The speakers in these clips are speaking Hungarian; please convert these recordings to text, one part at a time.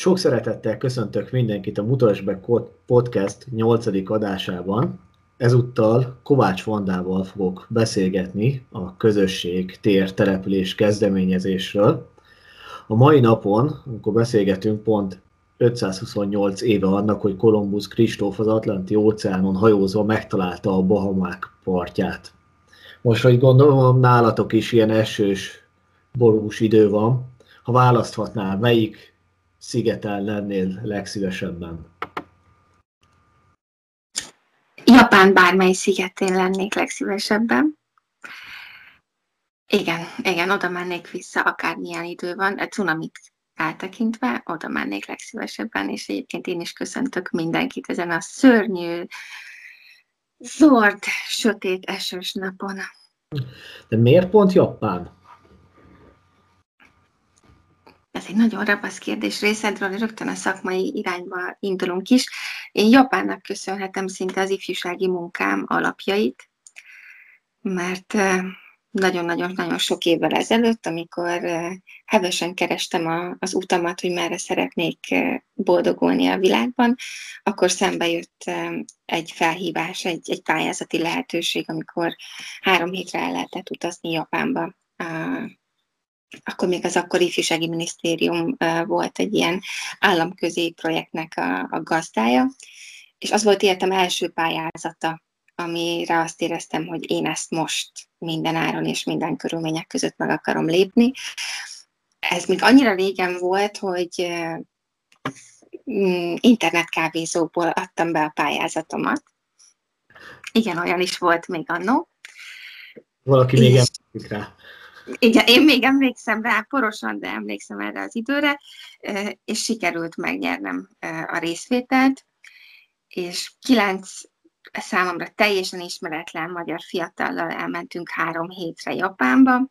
Sok szeretettel köszöntök mindenkit a Mutasd Podcast 8. adásában. Ezúttal Kovács Vandával fogok beszélgetni a közösség tér település kezdeményezésről. A mai napon, amikor beszélgetünk, pont 528 éve annak, hogy Kolumbusz Kristóf az Atlanti óceánon hajózva megtalálta a Bahamák partját. Most, hogy gondolom, nálatok is ilyen esős, borús idő van. Ha választhatnál, melyik szigeten lennél legszívesebben? Japán bármely szigetén lennék legszívesebben. Igen, igen, oda mennék vissza, akármilyen idő van. A cunamit eltekintve, oda mennék legszívesebben, és egyébként én is köszöntök mindenkit ezen a szörnyű, zord, sötét, esős napon. De miért pont Japán? Ez egy nagyon rabasz kérdés részedről, rögtön a szakmai irányba indulunk is. Én Japánnak köszönhetem szinte az ifjúsági munkám alapjait, mert nagyon-nagyon-nagyon sok évvel ezelőtt, amikor hevesen kerestem az utamat, hogy merre szeretnék boldogulni a világban, akkor szembe jött egy felhívás, egy, egy pályázati lehetőség, amikor három hétre el lehetett utazni Japánba akkor még az akkori ifjúsági minisztérium volt egy ilyen államközi projektnek a, a gazdája, és az volt életem első pályázata, amire azt éreztem, hogy én ezt most minden áron és minden körülmények között meg akarom lépni. Ez még annyira régen volt, hogy mm, internetkávézóból adtam be a pályázatomat. Igen, olyan is volt még annó. Valaki még emlékszik rá. Igen, én még emlékszem rá, porosan, de emlékszem erre az időre, és sikerült megnyernem a részvételt, és kilenc számomra teljesen ismeretlen magyar fiatallal elmentünk három hétre Japánba,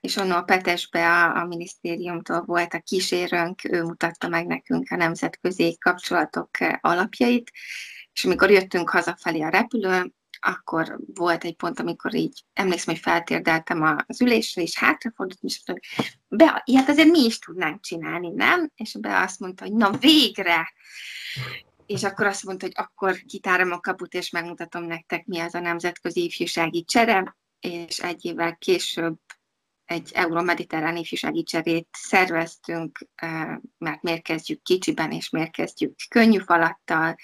és onnan a Petesbe a, a minisztériumtól volt a kísérőnk, ő mutatta meg nekünk a nemzetközi kapcsolatok alapjait, és amikor jöttünk hazafelé a repülőn, akkor volt egy pont, amikor így emlékszem, hogy feltérdeltem az ülésre, és hátrafordultam, és mondtam, be, ilyet azért mi is tudnánk csinálni, nem? És be azt mondta, hogy na végre! És akkor azt mondta, hogy akkor kitárom a kaput, és megmutatom nektek, mi az a nemzetközi ifjúsági csere, és egy évvel később egy euró-mediterrán ifjúsági cserét szerveztünk, eh, mert miért kezdjük kicsiben, és miért kezdjük könnyű falattal,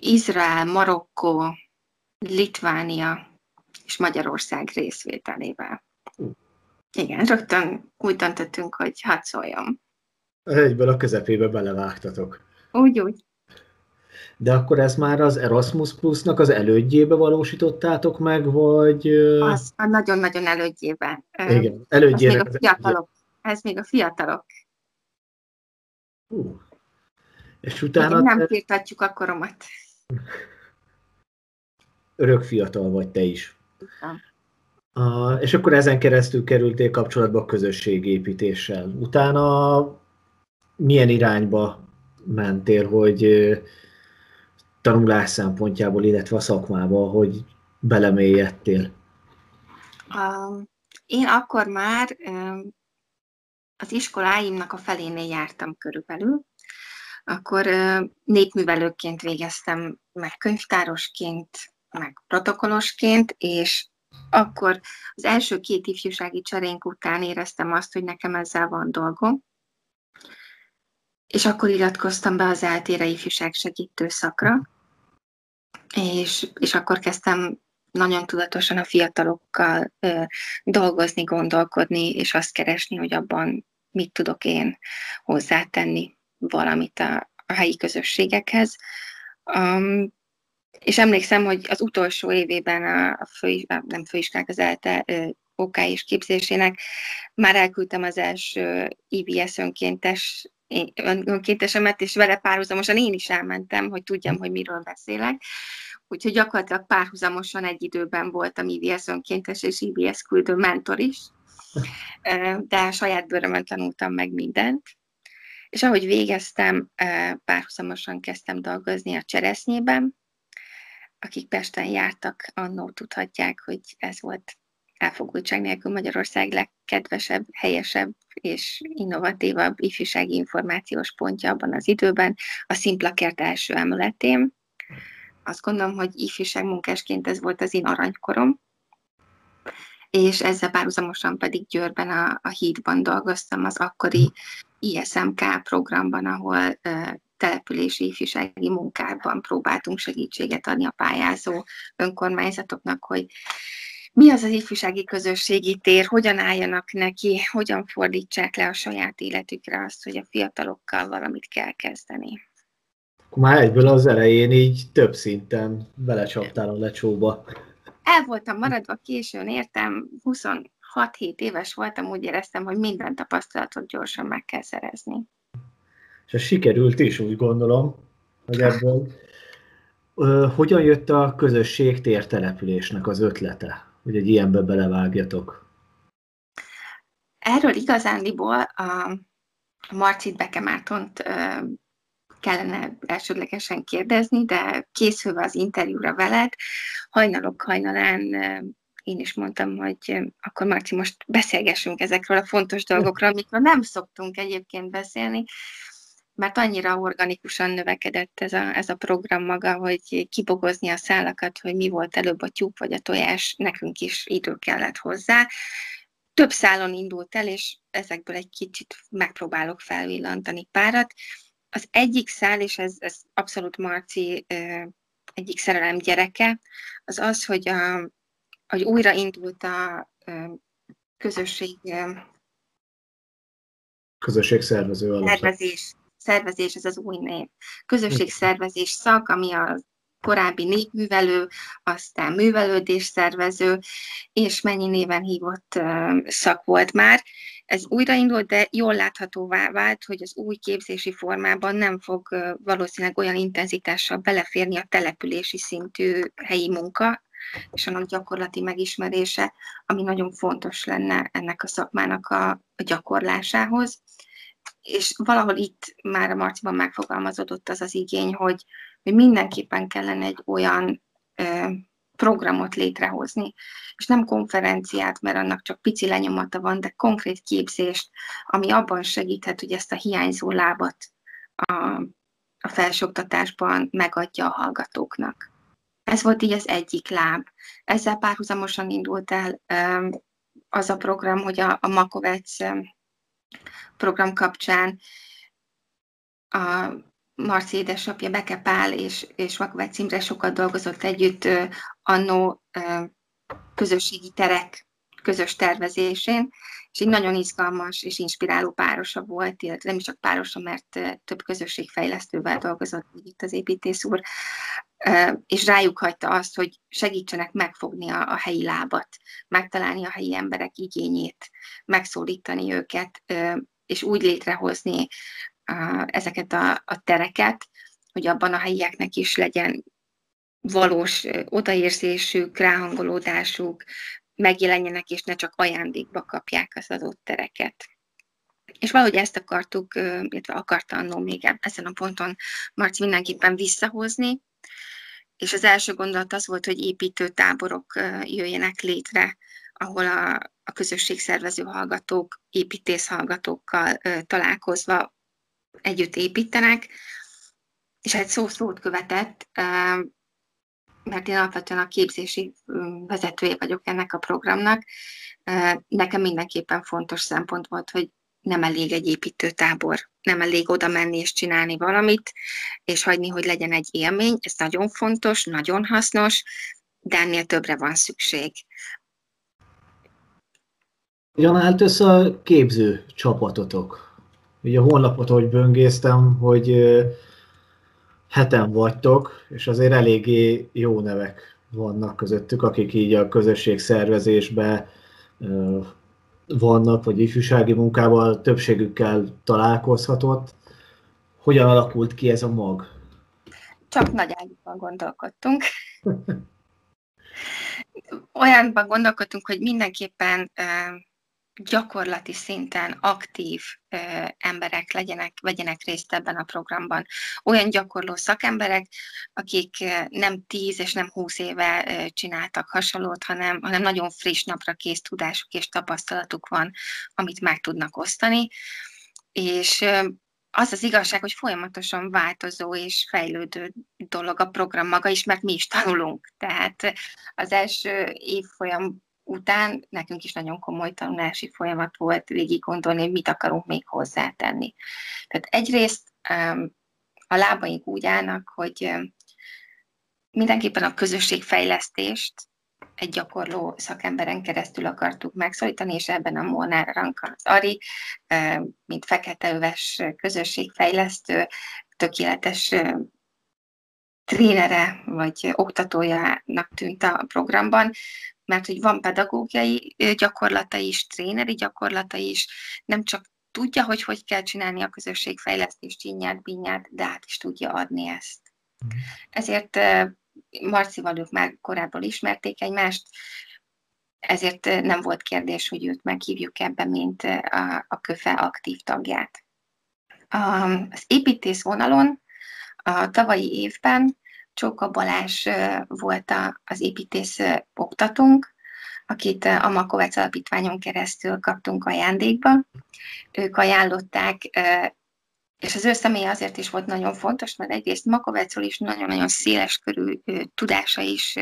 Izrael, Marokkó, Litvánia és Magyarország részvételével. Igen, rögtön úgy döntöttünk, hogy hadd szóljon. Egyből a közepébe belevágtatok. Úgy, úgy. De akkor ez már az Erasmus Plusnak az elődjébe valósítottátok meg, vagy... Az a nagyon-nagyon elődjébe. Igen, elődjébe. Ez még a fiatalok. Ez még a fiatalok. Uh. És utána... Még nem firtatjuk a koromat. Örök fiatal vagy te is. Uh, és akkor ezen keresztül kerültél kapcsolatba a közösségépítéssel. Utána milyen irányba mentél, hogy tanulás szempontjából, illetve a szakmába, hogy belemélyedtél? Én akkor már az iskoláimnak a felénél jártam körülbelül, akkor népművelőként végeztem, meg könyvtárosként, meg protokollosként, és akkor az első két ifjúsági cserénk után éreztem azt, hogy nekem ezzel van dolgom, és akkor iratkoztam be az eltére ifjúság segítő szakra, és, és akkor kezdtem nagyon tudatosan a fiatalokkal ö, dolgozni, gondolkodni, és azt keresni, hogy abban mit tudok én hozzátenni valamit a, a helyi közösségekhez. Um, és emlékszem, hogy az utolsó évében a, a fő, nem főiskák az ELTE OK és képzésének már elküldtem az első IBS önkéntes önkéntesemet, és vele párhuzamosan én is elmentem, hogy tudjam, hogy miről beszélek. Úgyhogy gyakorlatilag párhuzamosan egy időben voltam IBS önkéntes és IBS küldő mentor is, de a saját bőrömön tanultam meg mindent. És ahogy végeztem, párhuzamosan kezdtem dolgozni a cseresznyében. Akik Pesten jártak, annó tudhatják, hogy ez volt elfogultság nélkül Magyarország legkedvesebb, helyesebb és innovatívabb ifjúsági információs pontja abban az időben, a Szimplakert első emeletén. Azt gondolom, hogy ifjúság munkásként ez volt az én aranykorom, és ezzel párhuzamosan pedig Győrben a, a hídban dolgoztam az akkori ISMK programban, ahol települési ifjúsági munkában próbáltunk segítséget adni a pályázó önkormányzatoknak, hogy mi az az ifjúsági közösségi tér, hogyan álljanak neki, hogyan fordítsák le a saját életükre azt, hogy a fiatalokkal valamit kell kezdeni. Már egyből az elején így több szinten belecsaptál a lecsóba. El voltam maradva, későn értem, 26-7 éves voltam, úgy éreztem, hogy minden tapasztalatot gyorsan meg kell szerezni. És ez sikerült is, úgy gondolom, hogy ebből. Hogyan jött a közösség tértelepülésnek az ötlete? hogy egy ilyenbe belevágjatok? Erről igazándiból a Marcit Bekemártont kellene elsődlegesen kérdezni, de készülve az interjúra veled, hajnalok hajnalán én is mondtam, hogy akkor Marci, most beszélgessünk ezekről a fontos dolgokról, amikről nem szoktunk egyébként beszélni, mert annyira organikusan növekedett ez a, ez a program maga, hogy kibogozni a szálakat, hogy mi volt előbb a tyúk vagy a tojás, nekünk is idő kellett hozzá. Több szálon indult el, és ezekből egy kicsit megpróbálok felvillantani párat. Az egyik szál, és ez, ez abszolút Marci egyik szerelem gyereke, az az, hogy, a, hogy újra indult a közösség közösségszervező szervezés szervezés, ez az új név. Közösségszervezés szak, ami a korábbi népművelő, aztán művelődés szervező, és mennyi néven hívott szak volt már. Ez újraindult, de jól láthatóvá vált, hogy az új képzési formában nem fog valószínűleg olyan intenzitással beleférni a települési szintű helyi munka, és annak gyakorlati megismerése, ami nagyon fontos lenne ennek a szakmának a gyakorlásához és valahol itt már a Marciban megfogalmazódott az az igény, hogy, hogy mindenképpen kellene egy olyan ö, programot létrehozni, és nem konferenciát, mert annak csak pici lenyomata van, de konkrét képzést, ami abban segíthet, hogy ezt a hiányzó lábat a, a felsőoktatásban megadja a hallgatóknak. Ez volt így az egyik láb. Ezzel párhuzamosan indult el az a program, hogy a, a Makovec program kapcsán a Marci édesapja Beke Pál és, és Vakvágy Cimre sokat dolgozott együtt annó közösségi terek közös tervezésén, és egy nagyon izgalmas és inspiráló párosa volt, illetve nem is csak párosa, mert több közösségfejlesztővel dolgozott itt az építész úr, és rájuk hagyta azt, hogy segítsenek megfogni a, helyi lábat, megtalálni a helyi emberek igényét, megszólítani őket, és úgy létrehozni ezeket a tereket, hogy abban a helyieknek is legyen valós odaérzésük, ráhangolódásuk, megjelenjenek, és ne csak ajándékba kapják az adott tereket. És valahogy ezt akartuk, illetve akarta annó még ezen a ponton Marci mindenképpen visszahozni, és az első gondolat az volt, hogy építő táborok jöjjenek létre, ahol a, a közösségszervező hallgatók, építész hallgatókkal találkozva együtt építenek, és egy szó-szót követett, mert én alapvetően a képzési vezetője vagyok ennek a programnak. Nekem mindenképpen fontos szempont volt, hogy nem elég egy építőtábor, nem elég oda menni és csinálni valamit, és hagyni, hogy legyen egy élmény. Ez nagyon fontos, nagyon hasznos, de ennél többre van szükség. Hogyan állt össze a képző csapatotok? Ugye a honlapot, hogy böngésztem, hogy heten vagytok, és azért eléggé jó nevek vannak közöttük, akik így a közösség szervezésbe vannak, vagy ifjúsági munkával többségükkel találkozhatott. Hogyan alakult ki ez a mag? Csak nagy ágyukban gondolkodtunk. Olyanban gondolkodtunk, hogy mindenképpen gyakorlati szinten aktív ö, emberek legyenek, vegyenek részt ebben a programban. Olyan gyakorló szakemberek, akik nem 10 és nem 20 éve ö, csináltak hasonlót, hanem, hanem nagyon friss napra kész tudásuk és tapasztalatuk van, amit meg tudnak osztani. És ö, az az igazság, hogy folyamatosan változó és fejlődő dolog a program maga is, mert mi is tanulunk. Tehát az első évfolyam után nekünk is nagyon komoly tanulási folyamat volt végig gondolni, hogy mit akarunk még hozzátenni. Tehát egyrészt a lábaink úgy állnak, hogy mindenképpen a közösségfejlesztést egy gyakorló szakemberen keresztül akartuk megszólítani, és ebben a Molnár Ranka az Ari, mint feketeöves közösségfejlesztő, tökéletes trénere vagy oktatójának tűnt a programban, mert hogy van pedagógiai gyakorlata is, tréneri gyakorlata is, nem csak tudja, hogy hogy kell csinálni a közösségfejlesztést, csinyát, binyát, de át is tudja adni ezt. Mm. Ezért Marcival ők már korábban ismerték egymást, ezért nem volt kérdés, hogy őt meghívjuk ebbe, mint a, a köfe aktív tagját. Az építész vonalon a tavalyi évben Csóka Balázs volt az építész oktatónk, akit a Makovec Alapítványon keresztül kaptunk ajándékba. Ők ajánlották, és az ő személye azért is volt nagyon fontos, mert egyrészt Makovecról is nagyon-nagyon széles körű tudása is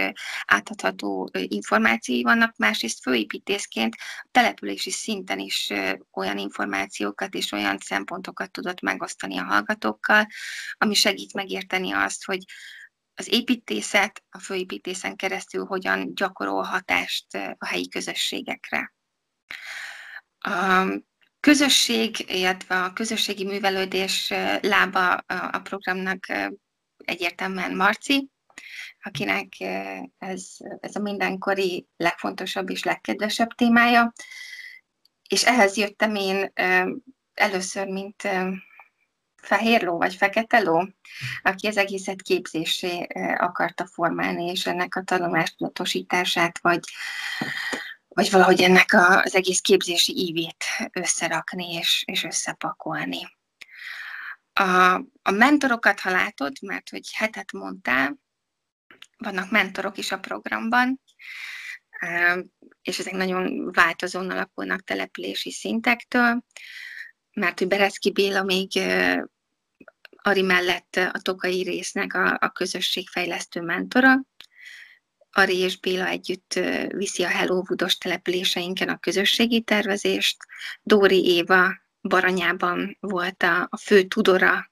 átadható információi vannak, másrészt főépítészként települési szinten is olyan információkat és olyan szempontokat tudott megosztani a hallgatókkal, ami segít megérteni azt, hogy az építészet a főépítészen keresztül hogyan gyakorol hatást a helyi közösségekre. A közösség, illetve a közösségi művelődés lába a programnak egyértelműen Marci, akinek ez, ez a mindenkori legfontosabb és legkedvesebb témája. És ehhez jöttem én először, mint fehér ló vagy fekete ló, aki az egészet képzésé akarta formálni, és ennek a tudatosítását, vagy, vagy valahogy ennek az egész képzési ívét összerakni és, és összepakolni. A, a mentorokat, ha látod, mert hogy hetet mondtál, vannak mentorok is a programban, és ezek nagyon változóan alakulnak települési szintektől mert hogy Bereszki Béla még Ari mellett a Tokai résznek a, a közösségfejlesztő mentora. Ari és Béla együtt viszi a Hello Woodos településeinken a közösségi tervezést. Dóri Éva Baranyában volt a, a fő tudora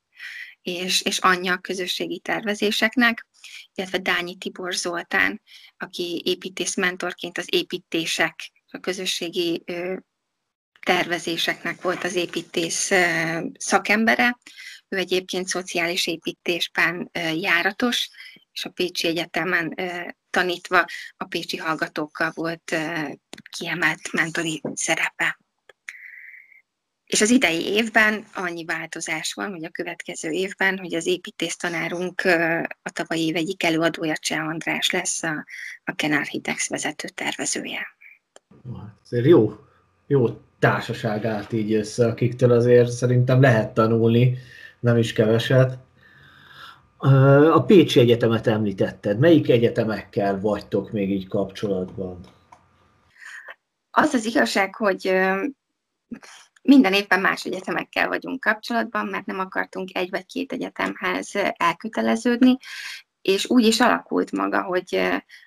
és, és anyja a közösségi tervezéseknek, illetve Dányi Tibor Zoltán, aki építész mentorként az építések, a közösségi tervezéseknek volt az építész szakembere. Ő egyébként szociális építésben járatos, és a Pécsi Egyetemen tanítva a pécsi hallgatókkal volt kiemelt mentori szerepe. És az idei évben annyi változás van, hogy a következő évben, hogy az építész tanárunk a tavalyi év egyik előadója Cseh András lesz, a, a Ken Architects vezető tervezője. Ez jó, jó társaság állt így össze, akiktől azért szerintem lehet tanulni, nem is keveset. A Pécsi Egyetemet említetted. Melyik egyetemekkel vagytok még így kapcsolatban? Az az igazság, hogy minden évben más egyetemekkel vagyunk kapcsolatban, mert nem akartunk egy vagy két egyetemhez elköteleződni, és úgy is alakult maga, hogy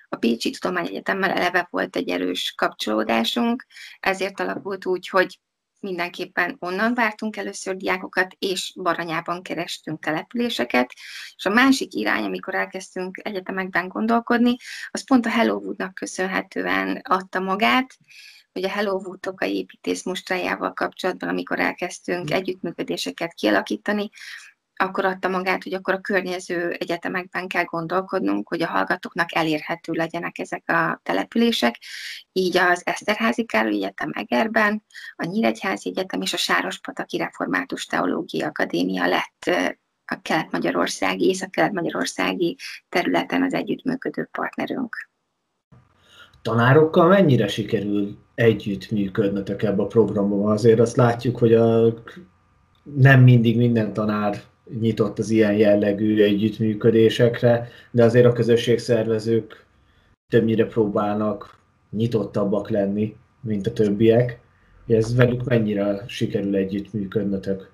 a Pécsi Tudományegyetemmel eleve volt egy erős kapcsolódásunk, ezért alakult úgy, hogy mindenképpen onnan vártunk először diákokat, és Baranyában kerestünk településeket, és a másik irány, amikor elkezdtünk egyetemekben gondolkodni, az pont a Hello Woodnak köszönhetően adta magát, hogy a Hello Wood tokai építész mustrájával kapcsolatban, amikor elkezdtünk együttműködéseket kialakítani, akkor adta magát, hogy akkor a környező egyetemekben kell gondolkodnunk, hogy a hallgatóknak elérhető legyenek ezek a települések. Így az Eszterházi Károly Egyetem Egerben, a Nyíregyházi Egyetem és a Sárospataki Református Teológia Akadémia lett a kelet-magyarországi, észak-kelet-magyarországi területen az együttműködő partnerünk. tanárokkal mennyire sikerül együttműködnötök ebbe a programban? Azért azt látjuk, hogy a, nem mindig minden tanár nyitott az ilyen jellegű együttműködésekre, de azért a közösségszervezők többnyire próbálnak nyitottabbak lenni, mint a többiek. Ez velük mennyire sikerül együttműködnötök?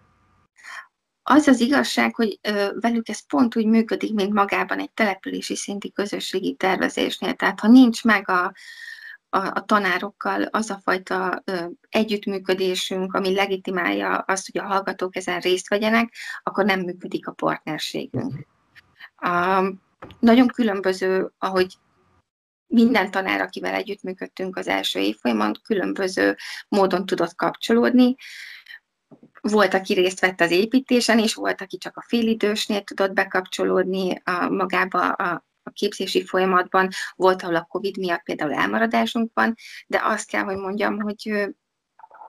Az az igazság, hogy velük ez pont úgy működik, mint magában egy települési szinti közösségi tervezésnél. Tehát ha nincs meg a, a, a tanárokkal az a fajta együttműködésünk, ami legitimálja azt, hogy a hallgatók ezen részt vegyenek, akkor nem működik a partnerségünk. A, nagyon különböző, ahogy minden tanár, akivel együttműködtünk az első évfolyamon, különböző módon tudott kapcsolódni. Volt, aki részt vett az építésen, és volt, aki csak a félidősnél tudott bekapcsolódni a, magába a, a képzési folyamatban, volt, ahol a COVID miatt például elmaradásunk van, de azt kell, hogy mondjam, hogy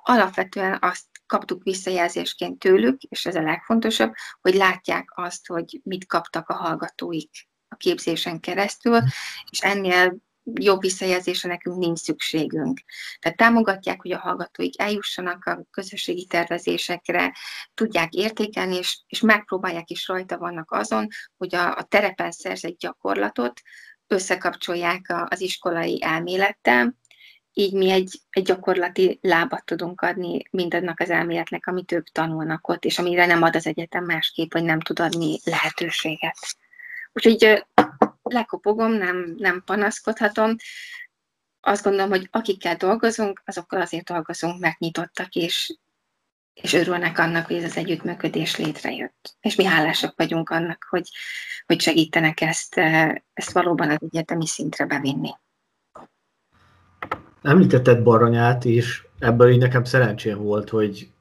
alapvetően azt kaptuk visszajelzésként tőlük, és ez a legfontosabb, hogy látják azt, hogy mit kaptak a hallgatóik a képzésen keresztül, és ennél jobb visszajelzésre nekünk nincs szükségünk. Tehát támogatják, hogy a hallgatóik eljussanak a közösségi tervezésekre, tudják értékelni, és, és megpróbálják is rajta vannak azon, hogy a, a terepen szerzett gyakorlatot összekapcsolják a, az iskolai elmélettel, így mi egy, egy gyakorlati lábat tudunk adni mindannak az elméletnek, amit ők tanulnak ott, és amire nem ad az egyetem másképp, vagy nem tud adni lehetőséget. Úgyhogy lekopogom, nem, nem panaszkodhatom. Azt gondolom, hogy akikkel dolgozunk, azokkal azért dolgozunk, mert nyitottak, és, és örülnek annak, hogy ez az együttműködés létrejött. És mi hálásak vagyunk annak, hogy, hogy segítenek ezt, ezt valóban az egyetemi szintre bevinni. Említetted Baranyát is, ebből így nekem szerencsém volt, hogy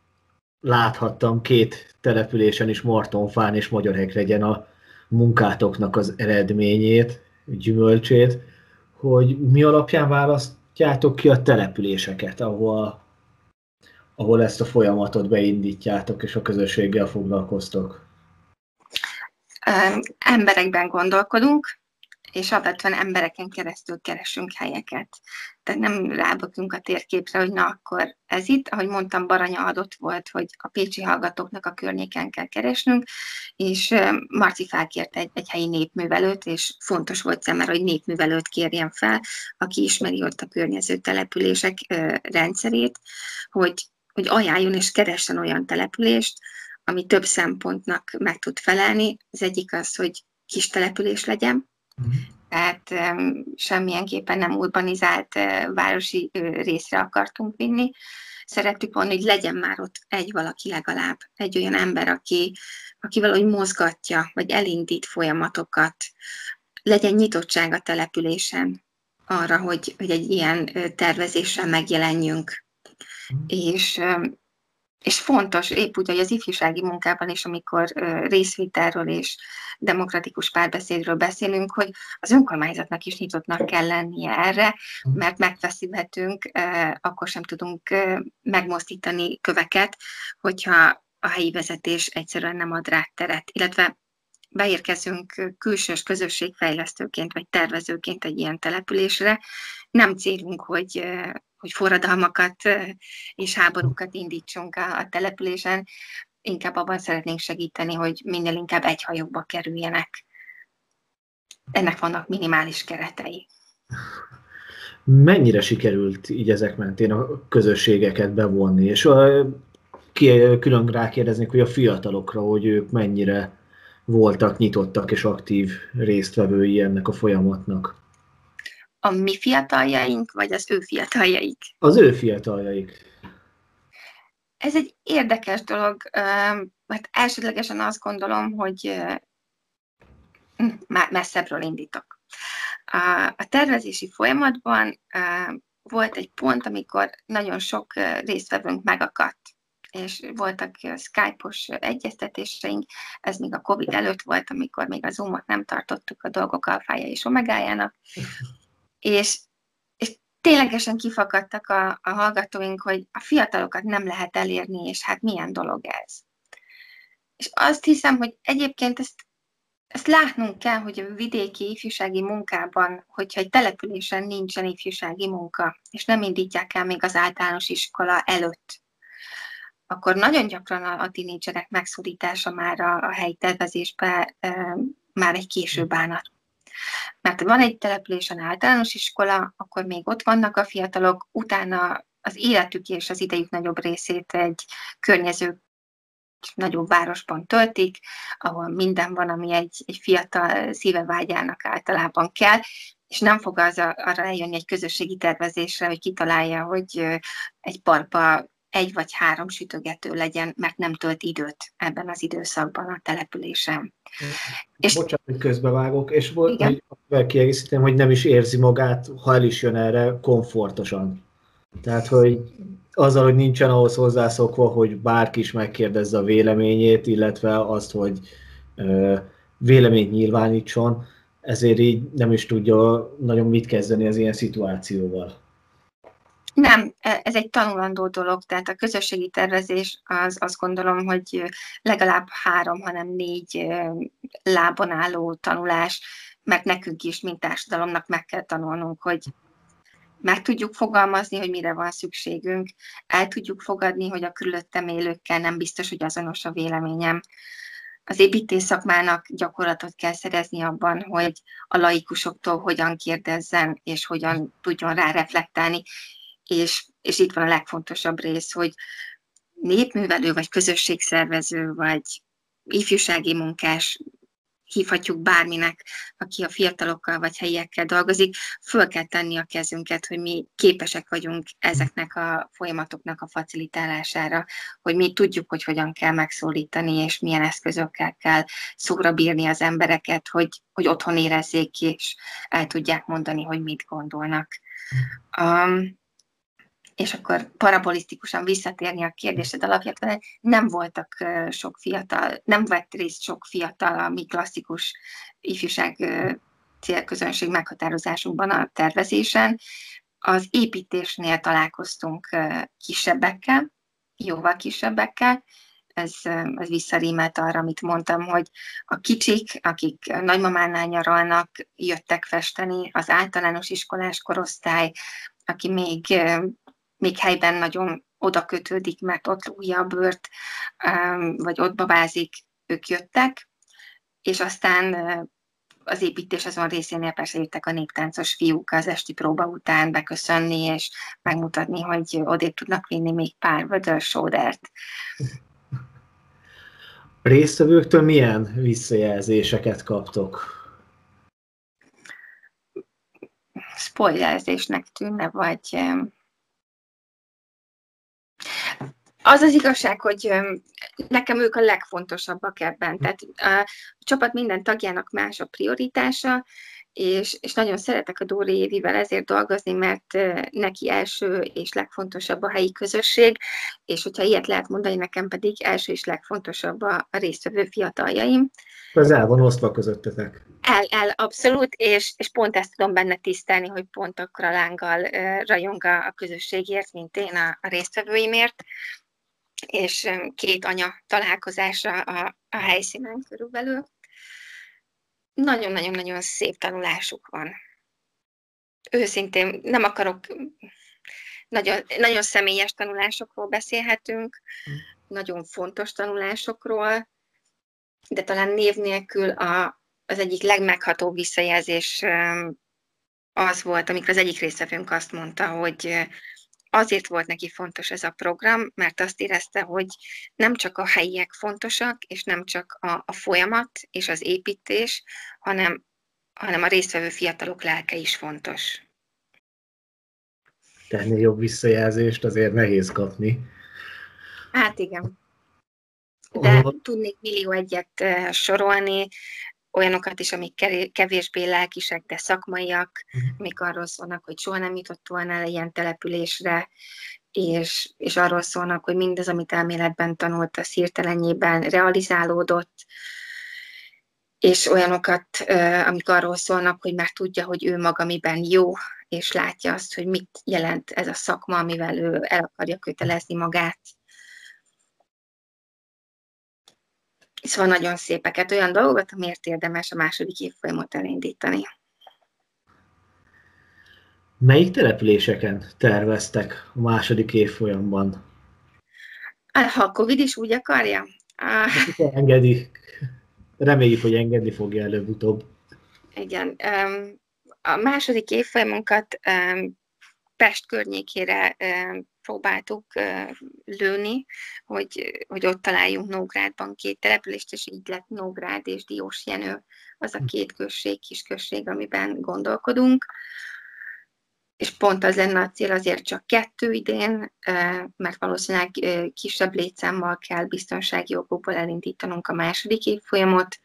láthattam két településen is, Martonfán és Magyarhegregyen a munkátoknak az eredményét, gyümölcsét, hogy mi alapján választjátok ki a településeket, ahol, ahol ezt a folyamatot beindítjátok, és a közösséggel foglalkoztok? Emberekben gondolkodunk, és alapvetően embereken keresztül keresünk helyeket. Tehát nem rábökünk a térképre, hogy na akkor ez itt, ahogy mondtam, Baranya adott volt, hogy a pécsi hallgatóknak a környéken kell keresnünk, és Marci felkért egy, egy helyi népművelőt, és fontos volt számára, hogy népművelőt kérjen fel, aki ismeri ott a környező települések rendszerét, hogy, hogy ajánljon és keressen olyan települést, ami több szempontnak meg tud felelni. Az egyik az, hogy kis település legyen, tehát semmilyenképpen nem urbanizált városi részre akartunk vinni. Szerettük volna, hogy legyen már ott egy valaki legalább, egy olyan ember, aki, aki valahogy mozgatja, vagy elindít folyamatokat. Legyen nyitottság a településen arra, hogy, hogy egy ilyen tervezéssel megjelenjünk. Mm. És és fontos, épp úgy, hogy az ifjúsági munkában is, amikor részvételről és demokratikus párbeszédről beszélünk, hogy az önkormányzatnak is nyitottnak kell lennie erre, mert megfeszíthetünk, akkor sem tudunk megmozdítani köveket, hogyha a helyi vezetés egyszerűen nem ad rá teret, illetve beérkezünk külsős közösségfejlesztőként vagy tervezőként egy ilyen településre, nem célunk, hogy hogy forradalmakat és háborúkat indítsunk a, településen, inkább abban szeretnénk segíteni, hogy minél inkább egy hajóba kerüljenek. Ennek vannak minimális keretei. Mennyire sikerült így ezek mentén a közösségeket bevonni, és ki, külön rákérdeznék, hogy a fiatalokra, hogy ők mennyire voltak nyitottak és aktív résztvevői ennek a folyamatnak a mi fiataljaink, vagy az ő fiataljaik? Az ő fiataljaik. Ez egy érdekes dolog, mert elsődlegesen azt gondolom, hogy hm, messzebbről indítok. A tervezési folyamatban volt egy pont, amikor nagyon sok résztvevőnk megakadt és voltak Skype-os egyeztetéseink, ez még a Covid előtt volt, amikor még a Zoom-ot nem tartottuk a dolgok alfája és omegájának, és, és ténylegesen kifakadtak a, a hallgatóink, hogy a fiatalokat nem lehet elérni, és hát milyen dolog ez. És azt hiszem, hogy egyébként ezt ezt látnunk kell, hogy a vidéki ifjúsági munkában, hogyha egy településen nincsen ifjúsági munka, és nem indítják el még az általános iskola előtt, akkor nagyon gyakran a, a tinédzserek megszorítása már a, a helyi tervezésbe e, már egy késő bánat. Mert van egy településen általános iskola, akkor még ott vannak a fiatalok, utána az életük és az idejük nagyobb részét egy környező nagyobb városban töltik, ahol minden van, ami egy, egy fiatal szívevágyának általában kell, és nem fog az a, arra eljönni egy közösségi tervezésre, hogy kitalálja, hogy egy parkba egy vagy három sütögető legyen, mert nem tölt időt ebben az időszakban a településen. És, Bocsánat, hogy közbevágok, és hogy kiegészítem, hogy nem is érzi magát, ha el is jön erre, komfortosan. Tehát, hogy azzal, hogy nincsen ahhoz hozzászokva, hogy bárki is megkérdezze a véleményét, illetve azt, hogy ö, véleményt nyilvánítson, ezért így nem is tudja nagyon mit kezdeni az ilyen szituációval. Nem, e, ez egy tanulandó dolog, tehát a közösségi tervezés az azt gondolom, hogy legalább három, hanem négy lábon álló tanulás, mert nekünk is, mint társadalomnak meg kell tanulnunk, hogy meg tudjuk fogalmazni, hogy mire van szükségünk, el tudjuk fogadni, hogy a körülöttem élőkkel nem biztos, hogy azonos a véleményem. Az építész szakmának gyakorlatot kell szerezni abban, hogy a laikusoktól hogyan kérdezzen, és hogyan tudjon rá reflektálni. És, és itt van a legfontosabb rész, hogy népművelő, vagy közösségszervező, vagy ifjúsági munkás hívhatjuk bárminek, aki a fiatalokkal vagy helyiekkel dolgozik, föl kell tenni a kezünket, hogy mi képesek vagyunk ezeknek a folyamatoknak a facilitálására, hogy mi tudjuk, hogy hogyan kell megszólítani, és milyen eszközökkel kell szóra bírni az embereket, hogy, hogy otthon érezzék és el tudják mondani, hogy mit gondolnak. Um, és akkor parabolisztikusan visszatérni a kérdésed alapján, nem voltak sok fiatal, nem vett részt sok fiatal a mi klasszikus ifjúság célközönség meghatározásunkban a tervezésen. Az építésnél találkoztunk kisebbekkel, jóval kisebbekkel, ez, ez visszarímelt arra, amit mondtam, hogy a kicsik, akik nagymamánál nyaralnak, jöttek festeni, az általános iskolás korosztály, aki még még helyben nagyon oda kötődik, mert ott rúgja a bőrt, vagy ott babázik, ők jöttek, és aztán az építés azon részénél persze jöttek a néptáncos fiúk az esti próba után beköszönni, és megmutatni, hogy odébb tudnak vinni még pár vödör sódert. Résztvevőktől milyen visszajelzéseket kaptok? Spoilerzésnek tűnne, vagy az az igazság, hogy nekem ők a legfontosabbak ebben. Tehát a csapat minden tagjának más a prioritása, és, és nagyon szeretek a Dóri Évivel ezért dolgozni, mert neki első és legfontosabb a helyi közösség, és hogyha ilyet lehet mondani, nekem pedig első és legfontosabb a, résztvevő fiataljaim. Ez el van osztva közöttetek. El, el, abszolút, és, és pont ezt tudom benne tisztelni, hogy pont akkora lánggal rajong a, a közösségért, mint én a, a résztvevőimért, és két anya találkozása a, a helyszínen körülbelül. Nagyon-nagyon-nagyon szép tanulásuk van. Őszintén nem akarok, nagyon, nagyon személyes tanulásokról beszélhetünk, mm. nagyon fontos tanulásokról, de talán név nélkül a, az egyik legmeghatóbb visszajelzés az volt, amikor az egyik résztvevőnk azt mondta, hogy azért volt neki fontos ez a program, mert azt érezte, hogy nem csak a helyiek fontosak, és nem csak a, a folyamat és az építés, hanem, hanem a résztvevő fiatalok lelke is fontos. Tenni jobb visszajelzést azért nehéz kapni. Hát igen. De oh. tudnék millió egyet sorolni, olyanokat is, amik kevésbé lelkisek, de szakmaiak, uh-huh. amik arról szólnak, hogy soha nem jutott volna el ilyen településre, és, és arról szólnak, hogy mindez, amit elméletben tanult, a hirtelenjében realizálódott, és olyanokat, amik arról szólnak, hogy már tudja, hogy ő maga miben jó, és látja azt, hogy mit jelent ez a szakma, amivel ő el akarja kötelezni magát. Szóval nagyon szépeket, olyan dolgokat, amiért érdemes a második évfolyamot elindítani. Melyik településeken terveztek a második évfolyamban? Ha a Covid is úgy akarja? Hát, engedi. Reméljük, hogy engedni fogja előbb-utóbb. Igen. A második évfolyamunkat Pest környékére próbáltuk lőni, hogy, hogy ott találjunk Nógrádban két települést, és így lett Nógrád és Diós Jenő az a két község, kis község, amiben gondolkodunk. És pont az lenne a cél azért csak kettő idén, mert valószínűleg kisebb létszámmal kell biztonsági okokból elindítanunk a második évfolyamot,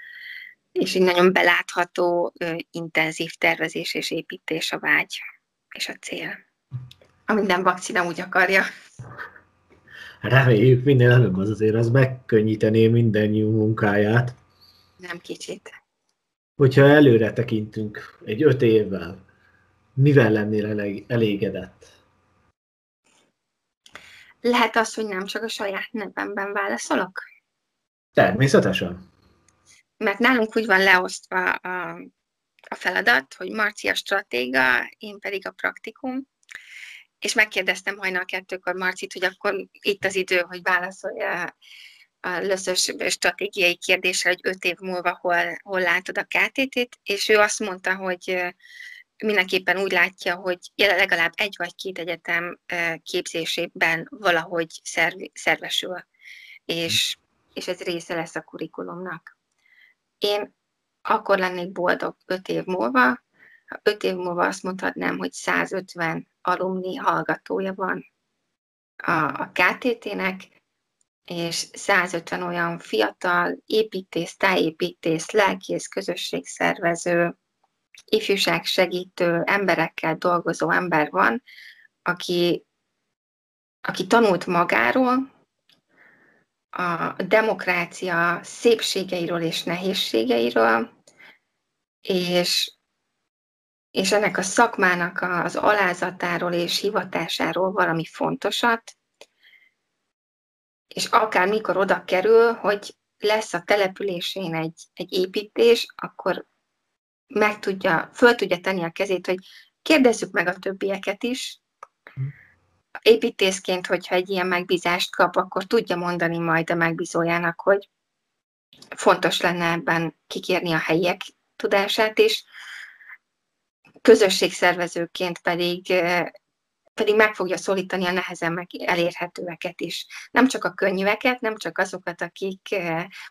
és egy nagyon belátható, intenzív tervezés és építés a vágy és a cél. A minden vakcina úgy akarja. Reméljük minél előbb az azért, az megkönnyítené mindennyiunk munkáját. Nem kicsit. Hogyha előre tekintünk egy öt évvel, mivel lennél elég, elégedett? Lehet az, hogy nem csak a saját nevemben válaszolok? Természetesen. Mert nálunk úgy van leosztva a, a feladat, hogy Marci a stratéga, én pedig a praktikum, és megkérdeztem hajnal kettőkor Marcit, hogy akkor itt az idő, hogy válaszolja először stratégiai kérdésre, hogy öt év múlva hol, hol látod a KTT-t, és ő azt mondta, hogy mindenképpen úgy látja, hogy legalább egy vagy két egyetem képzésében valahogy szervesül, és, és ez része lesz a kurikulumnak. Én akkor lennék boldog öt év múlva, ha öt év múlva azt mondhatnám, hogy 150 alumni hallgatója van a, a KTT-nek, és 150 olyan fiatal építész, tájépítész, lelkész, közösségszervező, ifjúság segítő emberekkel dolgozó ember van, aki, aki tanult magáról, a demokrácia szépségeiről és nehézségeiről, és, és ennek a szakmának az alázatáról és hivatásáról valami fontosat, és akár mikor oda kerül, hogy lesz a településén egy, egy építés, akkor meg tudja, föl tudja tenni a kezét, hogy kérdezzük meg a többieket is. Építészként, hogyha egy ilyen megbízást kap, akkor tudja mondani majd a megbízójának, hogy fontos lenne ebben kikérni a helyiek tudását is. Közösségszervezőként pedig pedig meg fogja szólítani a nehezen meg elérhetőeket is. Nem csak a könnyűeket, nem csak azokat, akik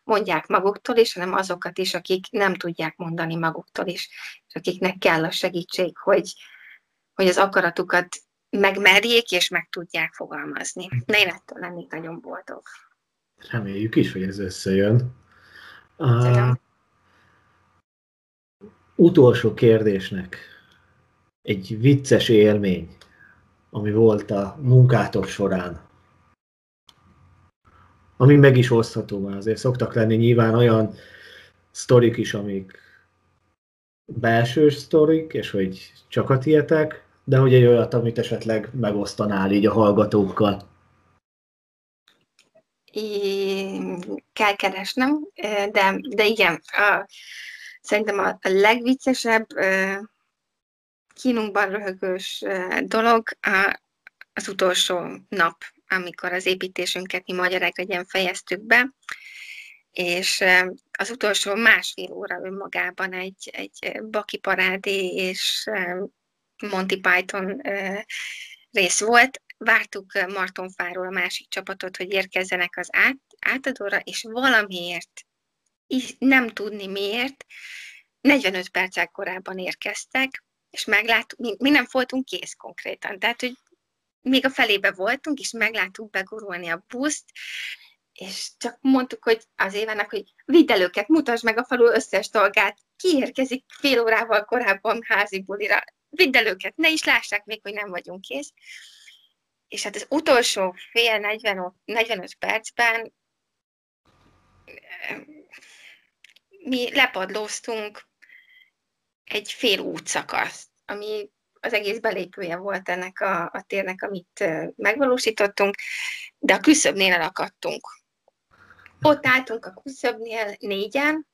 mondják maguktól is, hanem azokat is, akik nem tudják mondani maguktól is, és akiknek kell a segítség, hogy, hogy az akaratukat megmerjék és meg tudják fogalmazni. Ne én ettől lennék nagyon boldog. Reméljük is, hogy ez összejön. Uh, utolsó kérdésnek egy vicces élmény ami volt a munkátok során. Ami meg is osztható, mert azért szoktak lenni nyilván olyan sztorik is, amik belső sztorik, és hogy csak a tietek, de hogy egy olyat, amit esetleg megosztanál így a hallgatókkal. É, kell keresnem, de, de igen, a, szerintem a legviccesebb kínunkban röhögős dolog az utolsó nap, amikor az építésünket mi magyarák legyen fejeztük be, és az utolsó másfél óra önmagában egy, egy baki parádé és Monty Python rész volt. Vártuk Martonfáról a másik csapatot, hogy érkezzenek az át, átadóra, és valamiért, nem tudni miért, 45 perccel korábban érkeztek, és megláttuk, mi, mi nem voltunk kész konkrétan, tehát, hogy még a felébe voltunk, és megláttuk begurulni a buszt, és csak mondtuk, hogy az évenek, hogy vidd el őket, mutasd meg a falu összes dolgát, kiérkezik fél órával korábban házi bulira, vidd el őket, ne is lássák még, hogy nem vagyunk kész. És hát az utolsó fél 40, 45 percben mi lepadlóztunk egy fél útszakasz, ami az egész belépője volt ennek a, a térnek, amit megvalósítottunk, de a küszöbnél elakadtunk. Ott álltunk a küszöbnél négyen,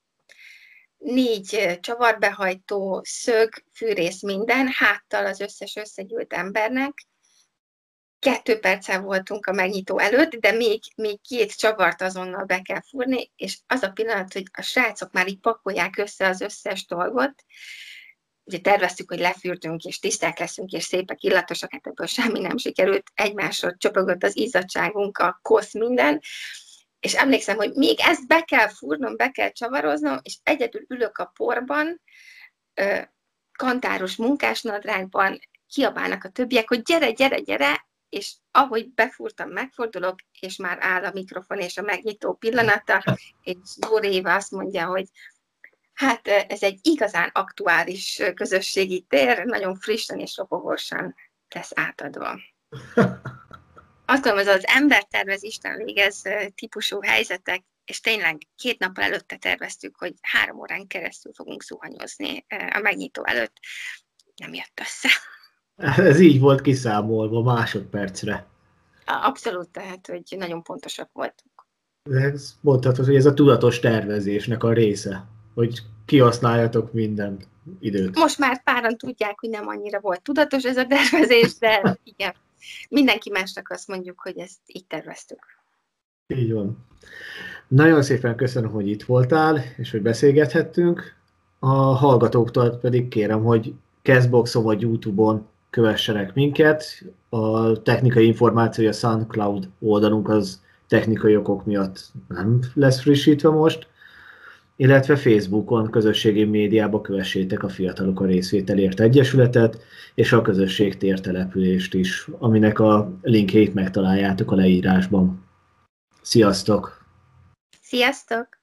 négy csavarbehajtó, szög, fűrész minden, háttal az összes összegyűlt embernek. Kettő perccel voltunk a megnyitó előtt, de még, még két csavart azonnal be kell fúrni, és az a pillanat, hogy a srácok már így pakolják össze az összes dolgot, ugye terveztük, hogy lefürtünk, és tiszták leszünk, és szépek, illatosak, hát ebből semmi nem sikerült, egymásra csöpögött az izzadságunk, a kosz, minden, és emlékszem, hogy még ezt be kell fúrnom, be kell csavaroznom, és egyedül ülök a porban, kantáros munkásnadrágban, kiabálnak a többiek, hogy gyere, gyere, gyere, és ahogy befúrtam, megfordulok, és már áll a mikrofon és a megnyitó pillanata, és Dóri Éva azt mondja, hogy hát ez egy igazán aktuális közösségi tér, nagyon frissen és ropogosan lesz átadva. azt gondolom, ez az ember tervez, Isten végez típusú helyzetek, és tényleg két nappal előtte terveztük, hogy három órán keresztül fogunk zuhanyozni a megnyitó előtt. Nem jött össze. Ez így volt kiszámolva másodpercre. Abszolút, tehát, hogy nagyon pontosak voltunk. Ez mondhatod, hogy ez a tudatos tervezésnek a része, hogy kihasználjatok minden időt. Most már páran tudják, hogy nem annyira volt tudatos ez a tervezés, de igen, mindenki másnak azt mondjuk, hogy ezt így terveztük. Így van. Nagyon szépen köszönöm, hogy itt voltál, és hogy beszélgethettünk. A hallgatóktól pedig kérem, hogy Castboxon vagy Youtube-on kövessenek minket. A technikai információja a SoundCloud oldalunk az technikai okok miatt nem lesz frissítve most, illetve Facebookon, közösségi médiába kövessétek a Fiatalok a Részvételért Egyesületet, és a közösség tértelepülést is, aminek a linkjét megtaláljátok a leírásban. Sziasztok! Sziasztok!